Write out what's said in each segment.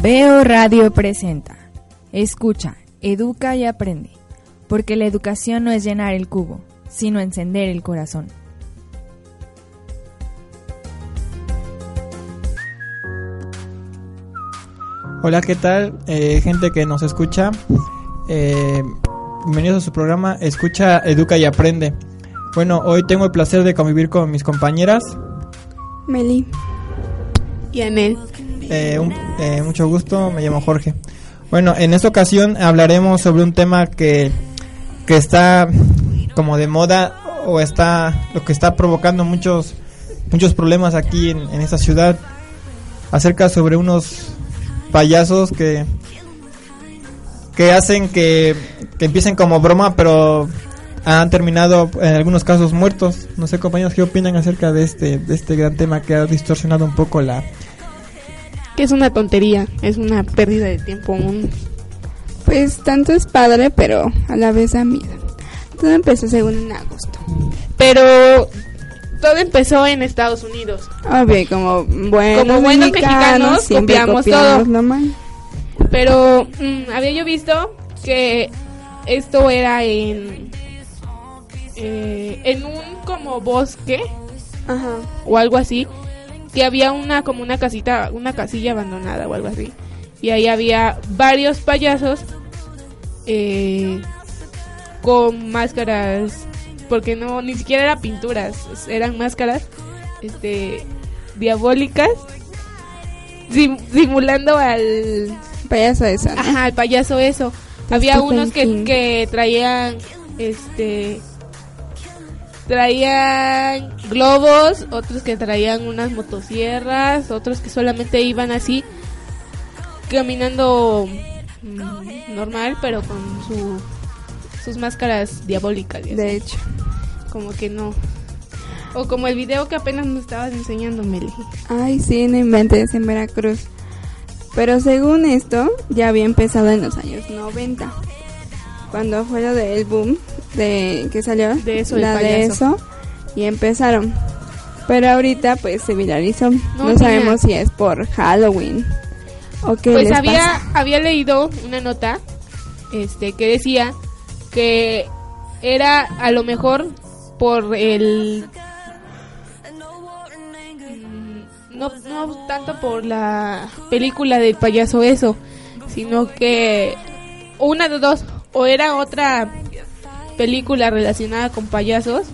Veo Radio presenta. Escucha, educa y aprende. Porque la educación no es llenar el cubo, sino encender el corazón. Hola, ¿qué tal? Eh, gente que nos escucha. Eh, bienvenidos a su programa Escucha, Educa y Aprende. Bueno, hoy tengo el placer de convivir con mis compañeras. Meli. Y Anel. Eh, un- eh, mucho gusto, me llamo Jorge. Bueno, en esta ocasión hablaremos sobre un tema que, que está como de moda o está lo que está provocando muchos muchos problemas aquí en, en esta ciudad acerca sobre unos payasos que que hacen que, que empiecen como broma pero han terminado en algunos casos muertos no sé compañeros qué opinan acerca de este de este gran tema que ha distorsionado un poco la Que es una tontería, es una pérdida de tiempo. Un... Pues tanto es padre, pero a la vez da miedo. Todo empezó según en agosto. Pero todo empezó en Estados Unidos. Obvio, como buenos, Como buenos mexicanos, siempre copiamos copiamos todo. Pero mm, había yo visto que esto era en eh, en un como bosque Ajá. o algo así que había una como una casita una casilla abandonada o algo así y ahí había varios payasos eh, con máscaras porque no ni siquiera eran pinturas eran máscaras este diabólicas sim- simulando al Payaso Santa. Ajá, el payaso eso. Había unos que, que traían este traían globos, otros que traían unas motosierras, otros que solamente iban así caminando mm, normal, pero con su sus máscaras diabólicas. De hecho. Como que no. O como el video que apenas nos estabas enseñando, Meli. Ay, sí, no inventes en Veracruz. Pero según esto, ya había empezado en los años 90. Cuando fue lo del boom de que salió De eso, la de eso y empezaron. Pero ahorita pues se viralizó. No, sabemos si es por Halloween o qué Pues les había, pasa. había leído una nota este que decía que era a lo mejor por el Mm, no, no tanto por la película del payaso eso, sino que una de dos, o era otra película relacionada con payasos,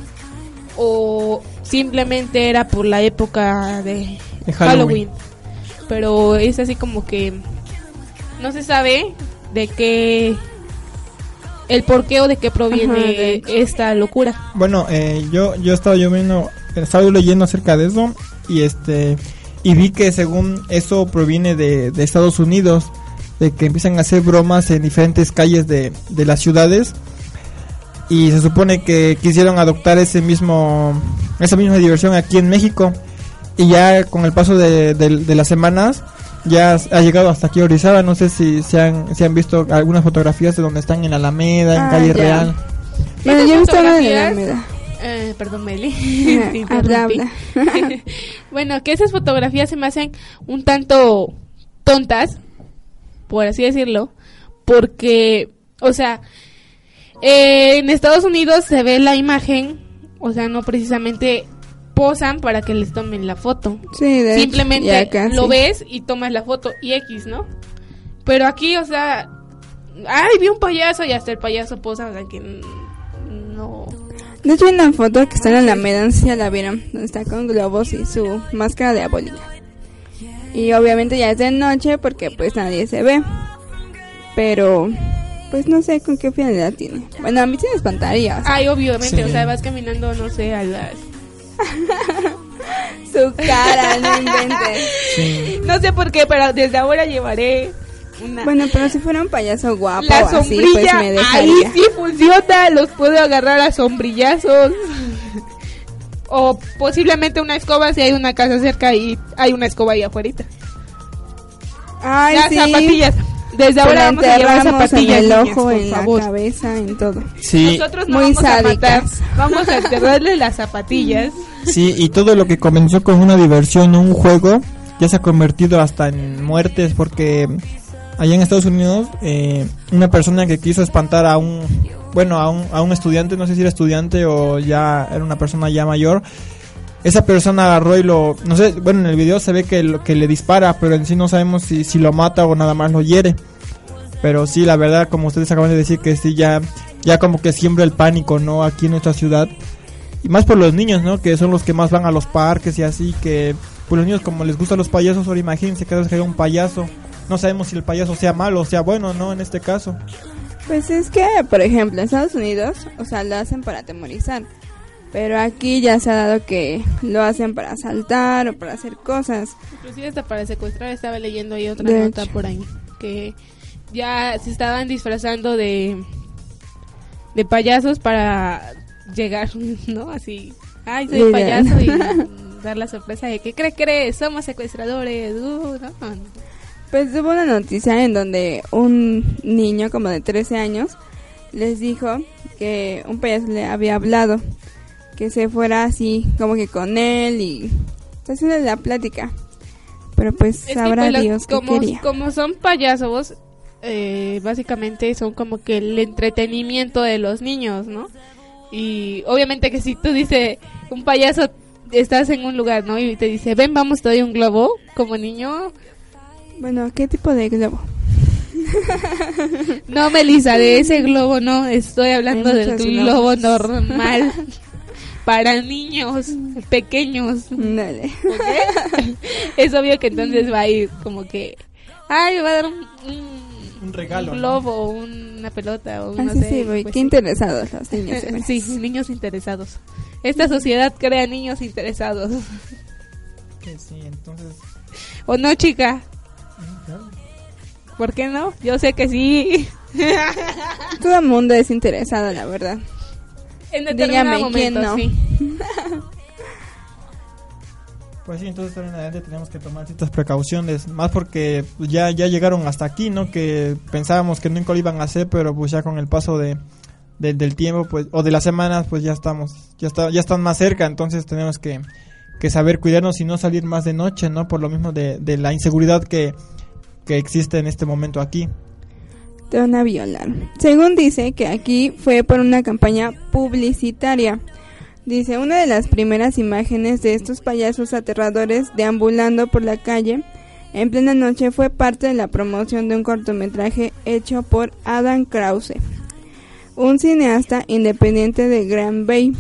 o simplemente era por la época de, De Halloween. Halloween. Pero es así como que no se sabe de qué, el por qué o de qué Ajá, de proviene esta locura. Bueno, eh, yo yo estaba yo viendo, estaba yo leyendo acerca de eso y este y vi que según eso proviene de, de Estados Unidos, de que empiezan a hacer bromas en diferentes calles de, de las ciudades y se supone que quisieron adoptar ese mismo esa misma diversión aquí en México y ya con el paso de, de- de las semanas ya ha llegado hasta aquí a Orizaba, no sé si se han, si han visto algunas fotografías de donde están en Alameda, en Ah, Calle ya. Real. Bueno, yo he visto fotografías- Alameda. Eh, perdón, Meli. Habla, interrumpí. bueno, que esas fotografías se me hacen un tanto tontas, por así decirlo, porque, o sea, eh, en Estados Unidos se ve la imagen, o sea, no precisamente posan para que les tomen la foto. Sí, de hecho, Simplemente lo ves y tomas la foto y X, ¿no? Pero aquí, o sea, ay, vi un payaso y hasta el payaso posa, o sea, que no... De hecho, hay una foto que está en la si ya la vieron, donde está con globos y su máscara diabólica. Y obviamente ya es de noche porque pues nadie se ve. Pero, pues no sé con qué finalidad tiene. Bueno, a mí sí me espantaría. o sea, Ay, obviamente, Sí. o sea, vas caminando, no sé, a las... su cara, no inventes. Sí. No sé por qué, pero desde ahora llevaré una... Bueno, pero si fuera un payaso guapo la así, pues sombrilla, me ahí dejaría. sí funciona, los puedo agarrar a sombrillazos. O posiblemente una escoba si hay una casa cerca y hay una escoba ahí afuera. Ay, Las sí. zapatillas. Desde ahora vamos a llevar zapatillas en el niñas, ojo, por en favor. la cabeza, en todo. Sí, Nosotros no Muy vamos a matar, vamos a enterrarle las zapatillas. sí, y todo lo que comenzó con una diversión, un juego, ya se ha convertido hasta en muertes porque allá en Estados Unidos eh, una persona que quiso espantar a un bueno a un, a un estudiante no sé si era estudiante o ya era una persona ya mayor esa persona agarró y lo no sé bueno en el video se ve que lo que le dispara pero en sí no sabemos si, si lo mata o nada más lo hiere. Pero sí la verdad como ustedes acaban de decir que sí ya ya como que siembra el pánico no aquí en nuestra ciudad. Y más por los niños no que son los que más van a los parques y así que pues los niños como les gustan los payasos ahora imagínense cada vez que hay un payaso no sabemos si el payaso sea malo o sea bueno no en este caso. Pues es que, por ejemplo, en Estados Unidos, o sea, lo hacen para atemorizar. Pero aquí ya se ha dado que lo hacen para asaltar o para hacer cosas. Inclusive hasta para secuestrar estaba leyendo ahí otra De nota hecho. por ahí que ya se estaban disfrazando de de payasos para llegar, ¿no? Así, ay, soy payaso y dar la sorpresa de que cree crees, somos secuestradores, uh, no. Pues hubo una noticia en donde un niño como de 13 años les dijo que un payaso le había hablado, que se fuera así como que con él y pues, haciendo la plática. Pero pues Es que, sabrá pues, Dios qué como, quería. como son payasos, eh, básicamente son como que el entretenimiento de los niños, ¿no? Y obviamente que si tú dices, un payaso, estás en un lugar, ¿no? Y te dice, ven, vamos, te doy un globo, como niño. Bueno, ¿qué tipo de globo? No, Melissa, de ese globo no, estoy hablando del globo normal. Para niños pequeños. Dale. es obvio que entonces va a ir como que, ay, me va a dar un, un- Un regalo, un globo, o una pelota, o no Así sé. sí, voy. pues qué sí. interesados los niños. Sí, niños interesados. Esta sociedad crea niños interesados. Que sí, entonces ¿O no, chica? ¿Por qué no? Yo sé que sí. Todo el mundo es interesado, la verdad. En determinado Dígame, ¿quién momento, no? sí. Pues sí, entonces en adelante tenemos que tomar ciertas precauciones, más porque pues, ya ya llegaron hasta aquí, ¿no? Que pensábamos que nunca lo iban a hacer, pero pues ya con el paso de, de- del tiempo, pues o de las semanas, pues ya estamos, ya está, ya están más cerca, entonces tenemos que, que saber cuidarnos y no salir más de noche, ¿no? Por lo mismo de, de la inseguridad que, que existe en este momento aquí. Te violar. Según dice que aquí fue por una campaña publicitaria. Dice, una de las primeras imágenes de estos payasos aterradores deambulando por la calle en plena noche fue parte de la promoción de un cortometraje hecho por Adam Krause, un cineasta independiente de Grand Bay.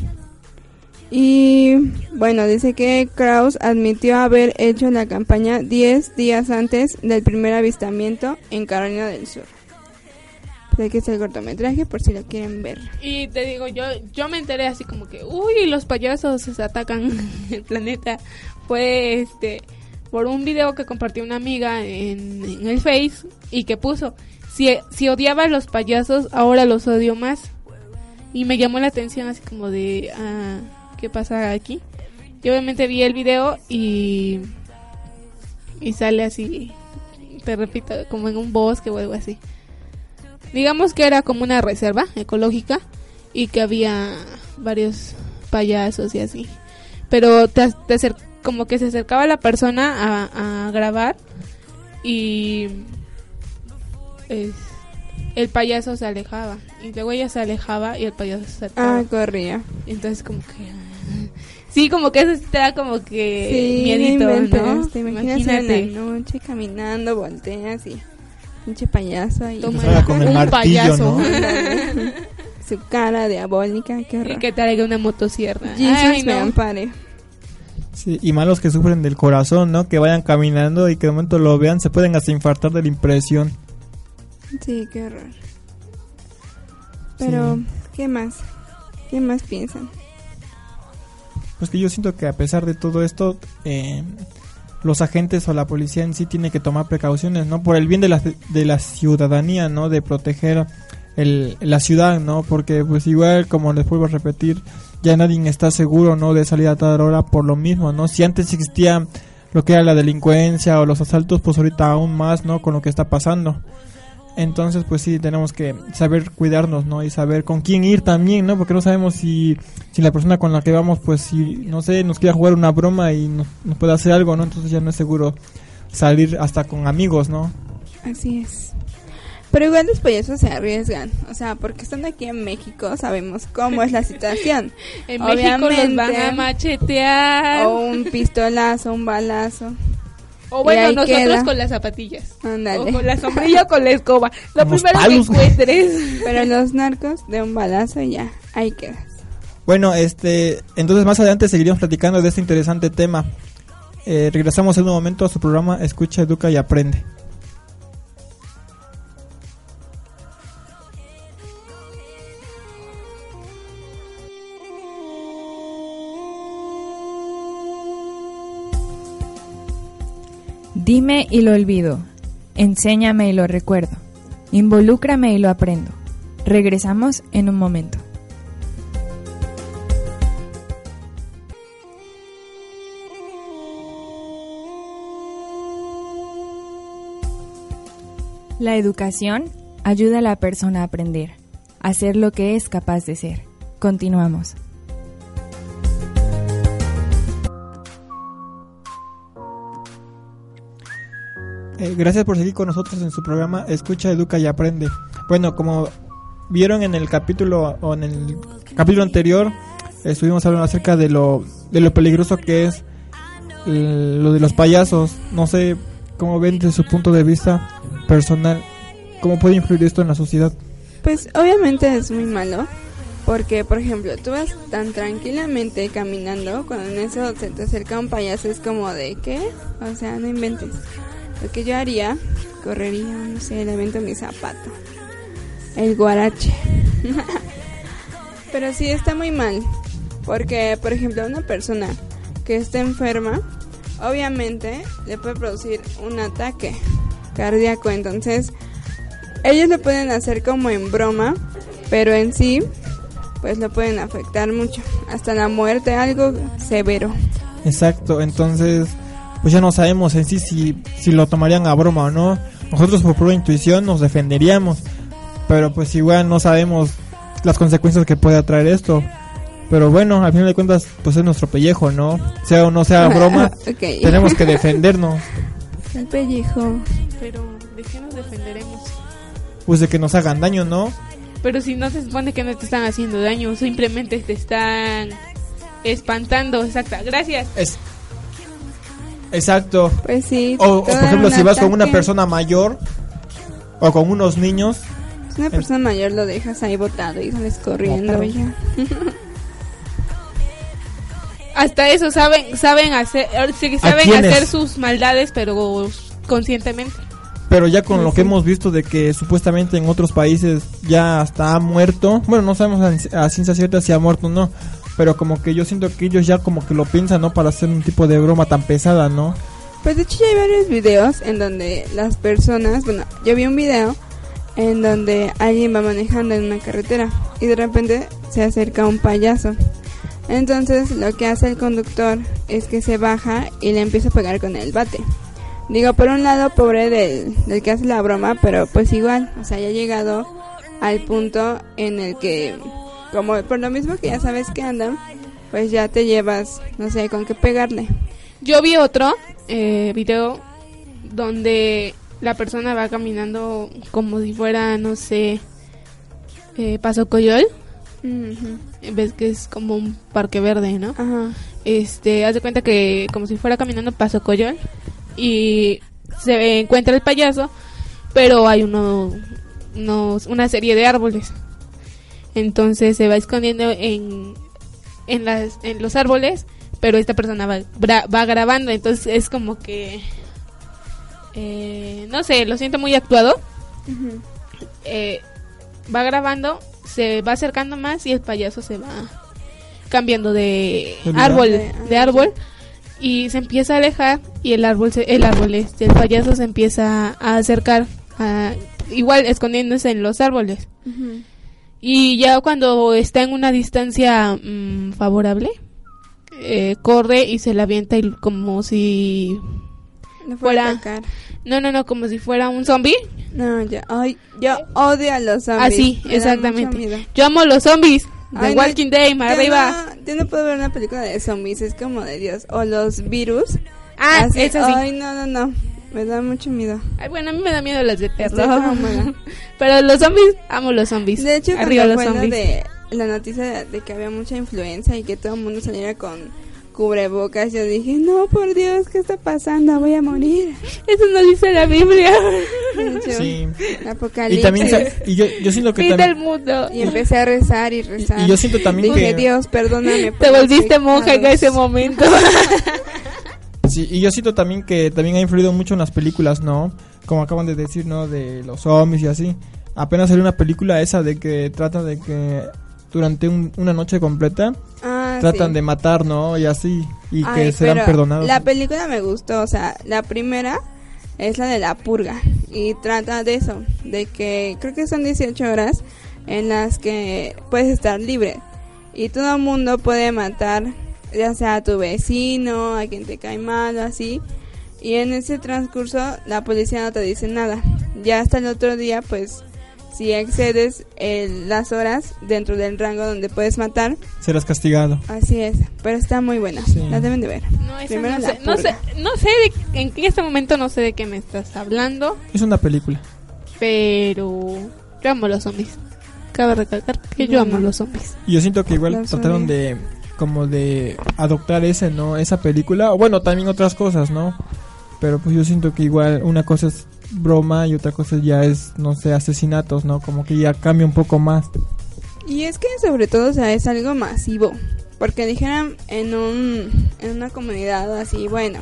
Y bueno, dice que Krause admitió haber hecho la campaña 10 días antes del primer avistamiento en Carolina del Sur. Pues aquí está el cortometraje por si lo quieren ver. Y te digo, yo yo me enteré así como que, uy, los payasos se atacan el planeta. Fue este por un video que compartió una amiga en, el Face y que puso, si, si odiaba a los payasos, ahora los odio más. Y me llamó la atención así como de, ah, ¿qué pasa aquí? Y obviamente vi el video y, y sale así, te repito, como en un bosque o algo así. Digamos que era como una reserva ecológica y que había varios payasos y así. Pero te, te acer- como que se acercaba la persona a, a grabar y es- el payaso se alejaba. Y luego ella se alejaba y el payaso se acercaba. Ah, corría. Entonces como que... Sí, como que eso te da como que Sí, miedito, no inventes, ¿no? Te imaginas en la noche caminando, volteas y pinche payaso ahí. Toma salga con el un martillo, payaso. ¿no? Su cara diabólica, qué Y horror. que traiga una motosierra. Jesus Ay, me no. ampare. Sí, y malos que sufren del corazón, ¿no? Que vayan caminando y que de momento lo vean, se pueden hasta infartar de la impresión. Sí, qué horror. Pero, Sí. ¿qué más? ¿Qué más piensan? Pues que yo siento que a pesar de todo esto, eh, los agentes o la policía en sí tiene que tomar precauciones, ¿no? Por el bien de la, de la ciudadanía, ¿no? De proteger el, la ciudad, ¿no? Porque pues igual, como les vuelvo a repetir, ya nadie está seguro, ¿no? De salir a tal hora por lo mismo, ¿no? Si antes existía lo que era la delincuencia o los asaltos, pues ahorita aún más, ¿no? Con lo que está pasando. Entonces, pues sí, tenemos que saber cuidarnos, ¿no? Y saber con quién ir también, ¿no? Porque no sabemos si, si la persona con la que vamos, pues si, no sé, nos quiere jugar una broma y nos, nos puede hacer algo, ¿no? Entonces ya no es seguro salir hasta con amigos, ¿no? Así es. Pero igual los payasos se arriesgan, o sea, porque estando aquí en México sabemos cómo es la situación. En México los van a machetear. O un pistolazo, un balazo. O bueno, nosotros queda. con las zapatillas. Ándale. O con la sombrilla o con la escoba. Lo los primero que encuentres. Pero los narcos de un balazo y ya, ahí quedas. Bueno, este, entonces más adelante seguiremos platicando de este interesante tema. Eh, regresamos en un momento a su programa Escucha, Educa y Aprende. Dime y lo olvido. Enséñame y lo recuerdo. Involúcrame y lo aprendo. Regresamos en un momento. La educación ayuda a la persona a aprender, a ser lo que es capaz de ser. Continuamos. Eh, gracias por seguir con nosotros en su programa Escucha, Educa y Aprende. Bueno, como vieron en el capítulo o en el capítulo anterior, estuvimos hablando acerca de lo, de lo peligroso que es eh, lo de los payasos. No sé cómo ven desde su punto de vista personal, cómo puede influir esto en la sociedad. Pues obviamente es muy malo, porque por ejemplo, tú vas tan tranquilamente caminando, cuando en eso se te acerca un payaso es como de ¿qué? O sea, no inventes. Lo que yo haría, correría, no sé, le avento mi zapato. El guarache. Pero sí está muy mal, porque por ejemplo, una persona que esté enferma, obviamente le puede producir un ataque cardíaco, entonces ellos lo pueden hacer como en broma, pero en sí, pues lo pueden afectar mucho, hasta la muerte, algo severo. Exacto, entonces pues ya no sabemos en sí si, si lo tomarían a broma o no. Nosotros por pura intuición nos defenderíamos, pero pues igual no sabemos las consecuencias que puede traer esto. Pero bueno, al final de cuentas, pues es nuestro pellejo, ¿no? Sea o no sea broma, tenemos que defendernos. El pellejo. Pero, ¿de qué nos defenderemos? Pues de que nos hagan daño, ¿no? Pero si no se supone que no te están haciendo daño, simplemente te están espantando. Exacta. Gracias. Es Exacto. Pues sí. O, o, por ejemplo, si vas con una persona mayor o con unos niños, Si una persona mayor lo dejas ahí botado y sales corriendo ya. Hasta eso saben saben hacer saben hacer sus maldades, pero conscientemente. pero ya con lo que hemos visto de que supuestamente en otros países ya hasta ha muerto, bueno, no sabemos a, a ciencia cierta si ha muerto o no, pero como que yo siento que ellos ya como que lo piensan, ¿no? Para hacer un tipo de broma tan pesada, ¿no? Pues de hecho ya hay varios videos en donde las personas, bueno, yo vi un video en donde alguien va manejando en una carretera y de repente se acerca un payaso. Entonces lo que hace el conductor es que se baja y le empieza a pegar con el bate. Digo, por un lado, pobre del, del que hace la broma, pero pues igual, o sea, ya ha llegado al punto en el que, como por lo mismo que ya sabes que andan, pues ya te llevas, no sé, con qué pegarle. Yo vi otro eh, video donde la persona va caminando como si fuera, no sé, eh, Paso Coyol. Ves que es como un parque verde, ¿no? Ajá. Este, haz de cuenta que como si fuera caminando Paso Coyol y se encuentra el payaso, pero hay uno, unos- una serie de árboles. Entonces se va escondiendo en, en, las, en los árboles, pero esta persona va, va grabando, entonces es como que, eh, no sé, lo siento muy actuado. Eh, va grabando, se va acercando más y el payaso se va cambiando de árbol, De- árbol. y se empieza a alejar y el árbol, se- el árbol, este, el payaso se empieza a acercar, a- igual escondiéndose en los árboles. Y ya cuando está en una distancia mm, favorable, eh, corre y se la avienta y como si a Fuera. atacar. no, no, no, como si fuera un zombie. No, yo, ay, yo odio a los zombies. Ah, sí, Me da exactamente. Yo amo los zombies. The Ay, no, Walking Dead, yo arriba. No, yo no puedo ver una película de zombies, es como de Dios. O los virus. Ah, Así, eso sí. Ay, no, no, no. Me da mucho miedo. Ay, bueno, a mí me da miedo las de terror. Pero los zombies, amo los zombies. De hecho, arriba cuando los zombies. de la noticia de, que había mucha influenza y que todo el mundo saliera con cubrebocas, yo dije, no, por Dios, ¿qué está pasando? Voy a morir. Eso no dice la Biblia. Hecho, Sí. Apocalipsis. Y también, y yo, yo siento que también, mundo. Y empecé a rezar y y, rezar. y yo siento también Dije, que, Dios, perdóname. Te volviste monja en pecados". ese momento. sí, y yo siento también que también ha influido mucho en las películas, ¿no? Como acaban de decir, ¿no? De los zombies y así. Apenas salió una película esa de que trata de que durante un- una noche completa Ah, tratan sí. de matar, ¿no? Y así, y que serán perdonados. La película me gustó, o sea, la primera es la de la purga y trata de eso, de que creo que son 18 horas en las que puedes estar libre y todo el mundo puede matar, ya sea a tu vecino, a quien te cae mal o así. Y en ese transcurso la policía no te dice nada. Ya hasta el otro día, pues, si excedes el- las horas dentro del rango donde puedes matar, Serás castigado. Así es, pero está muy buena. Sí. La deben de ver. No, Primero no, la sé, no sé, purga. no sé de, en qué- este momento no sé de qué me estás hablando, Es una película. pero yo amo los zombies. Cabe recalcar que yo amo los zombies. Y yo siento que igual Los trataron de como de adoptar ese, ¿no? Esa película. O bueno, también otras cosas, ¿no? Pero pues yo siento que igual una cosa es broma y otra cosa ya es, no sé, asesinatos, ¿no? Como que ya cambia un poco más. Y es que sobre todo, o sea, es algo masivo. Porque dijeran en un en una comunidad así, bueno,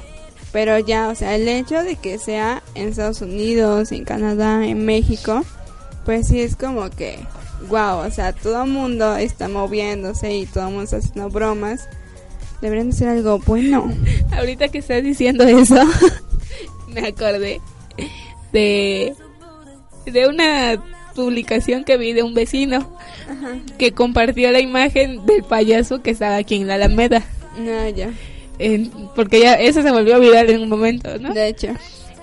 pero ya, o sea, el hecho de que sea en Estados Unidos, en Canadá, en México, pues sí es como que wow, o sea, todo el mundo está moviéndose y todo el mundo está haciendo bromas. Deberían de ser algo bueno. Ahorita que estás diciendo eso, me acordé de, de una publicación que vi de un vecino que compartió la imagen del payaso que estaba aquí en la Alameda. No, ya. En- porque ya eso se volvió viral en un momento, ¿no? De hecho.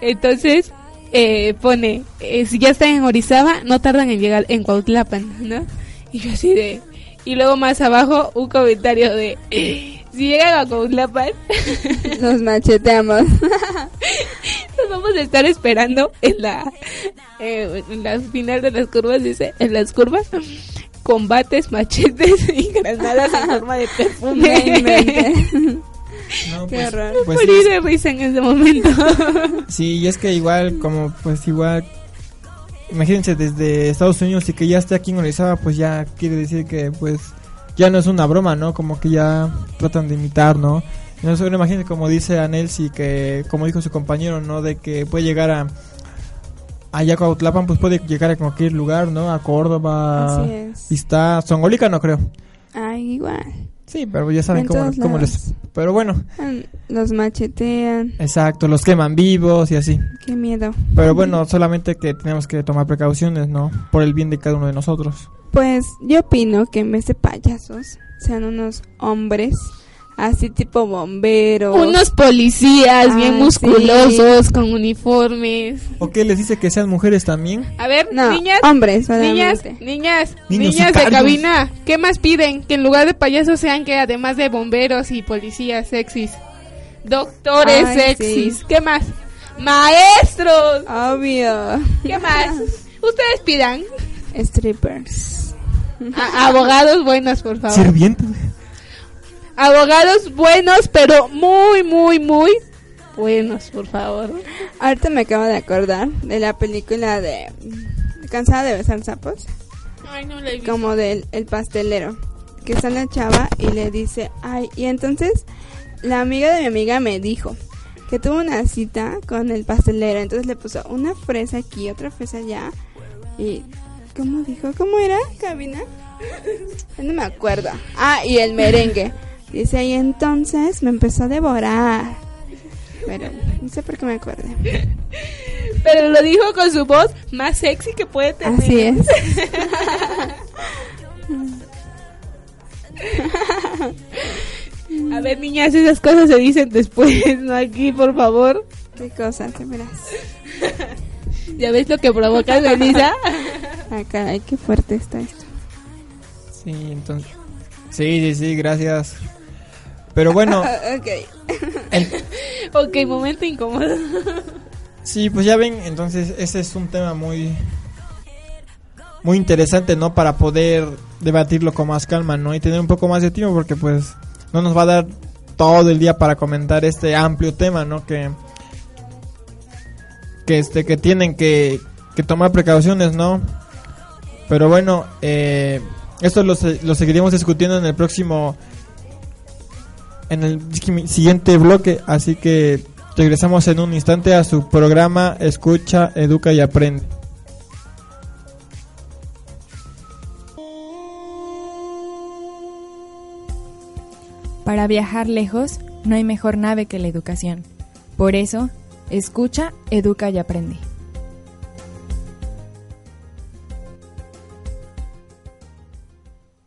Entonces eh, pone, eh, si ya están en Orizaba, no tardan en llegar en Cuautlapan, ¿no? Y yo así de... Y luego más abajo un comentario de... Si llegan a Cuautlapan, Nos macheteamos. nos vamos a estar esperando en la, eh, en la final de las curvas, dice, en las curvas, combates, machetes y granadas en forma de perfume. No, Qué pues, pues Morí de risa en ese momento. sí, y es que igual, como pues igual, imagínense desde Estados Unidos y que ya esté aquí en Orizaba, pues ya quiere decir que pues ya no es una broma, ¿no? Como que ya tratan de imitar, ¿no? No sé, imagínense como dice a Nelsi que, como dijo su compañero, ¿no? De que puede llegar a allá a Cuautlapan, pues puede llegar a cualquier lugar, ¿no? A Córdoba, Así es. y está Zongolica, no creo. Ay, igual. Sí, pero ya saben En cómo, cómo les... lados. Pero bueno, Los machetean. exacto, los queman vivos y así. Qué miedo. Pero bueno, solamente que tenemos que tomar precauciones, ¿no? Por el bien de cada uno de nosotros. Pues yo opino que en vez de payasos sean unos hombres así tipo bomberos. Unos policías Ah, bien sí. musculosos con uniformes. ¿O qué les dice que sean mujeres también? A ver, No, niñas, hombres niñas, niñas, Niños niñas de cabina, ¿qué más piden? Que en lugar de payasos sean que además de bomberos y policías sexys, doctores Ay, sexys, sí. ¿qué más? Maestros, Obvio. ¿qué más? Ustedes pidan Strippers. A- abogados buenos, por favor. Sirvientes. Abogados buenos, pero muy, muy, muy buenos, por favor. Ahorita me acabo de acordar de la película de Cansada de besar sapos, Ay, no le he visto. como del el pastelero, que está la chava y le dice, ay, y entonces la amiga de mi amiga me dijo que tuvo una cita con el pastelero, entonces le puso una fresa aquí, otra fresa allá, y ¿cómo dijo? ¿Cómo era, cabina? No me acuerdo. Ah, y el merengue. Dice, y entonces me empezó a devorar. Pero no sé por qué me acuerde. Pero lo dijo con su voz más sexy que puede tener. Así es. A ver, niñas, esas cosas se dicen después, no aquí, por favor. Qué cosa, te verás. ¿Ya ves lo que provoca Denisa? Ah, caray, qué fuerte está esto. Sí, entonces. Sí, sí, sí, gracias. Pero bueno, ok. el- ok, momento incómodo. sí, pues ya ven, entonces ese es un tema muy muy interesante, ¿no? Para poder debatirlo con más calma, ¿no? Y tener un poco más de tiempo porque pues no nos va a dar todo el día para comentar este amplio tema, ¿no? Que que este que tienen que, que tomar precauciones, ¿no? Pero bueno, eh, esto lo, lo seguiremos discutiendo en el próximo en el siguiente bloque, así que regresamos en un instante a su programa Escucha, Educa y Aprende. Para viajar lejos, no hay mejor nave que la educación. Por eso, escucha, educa y aprende.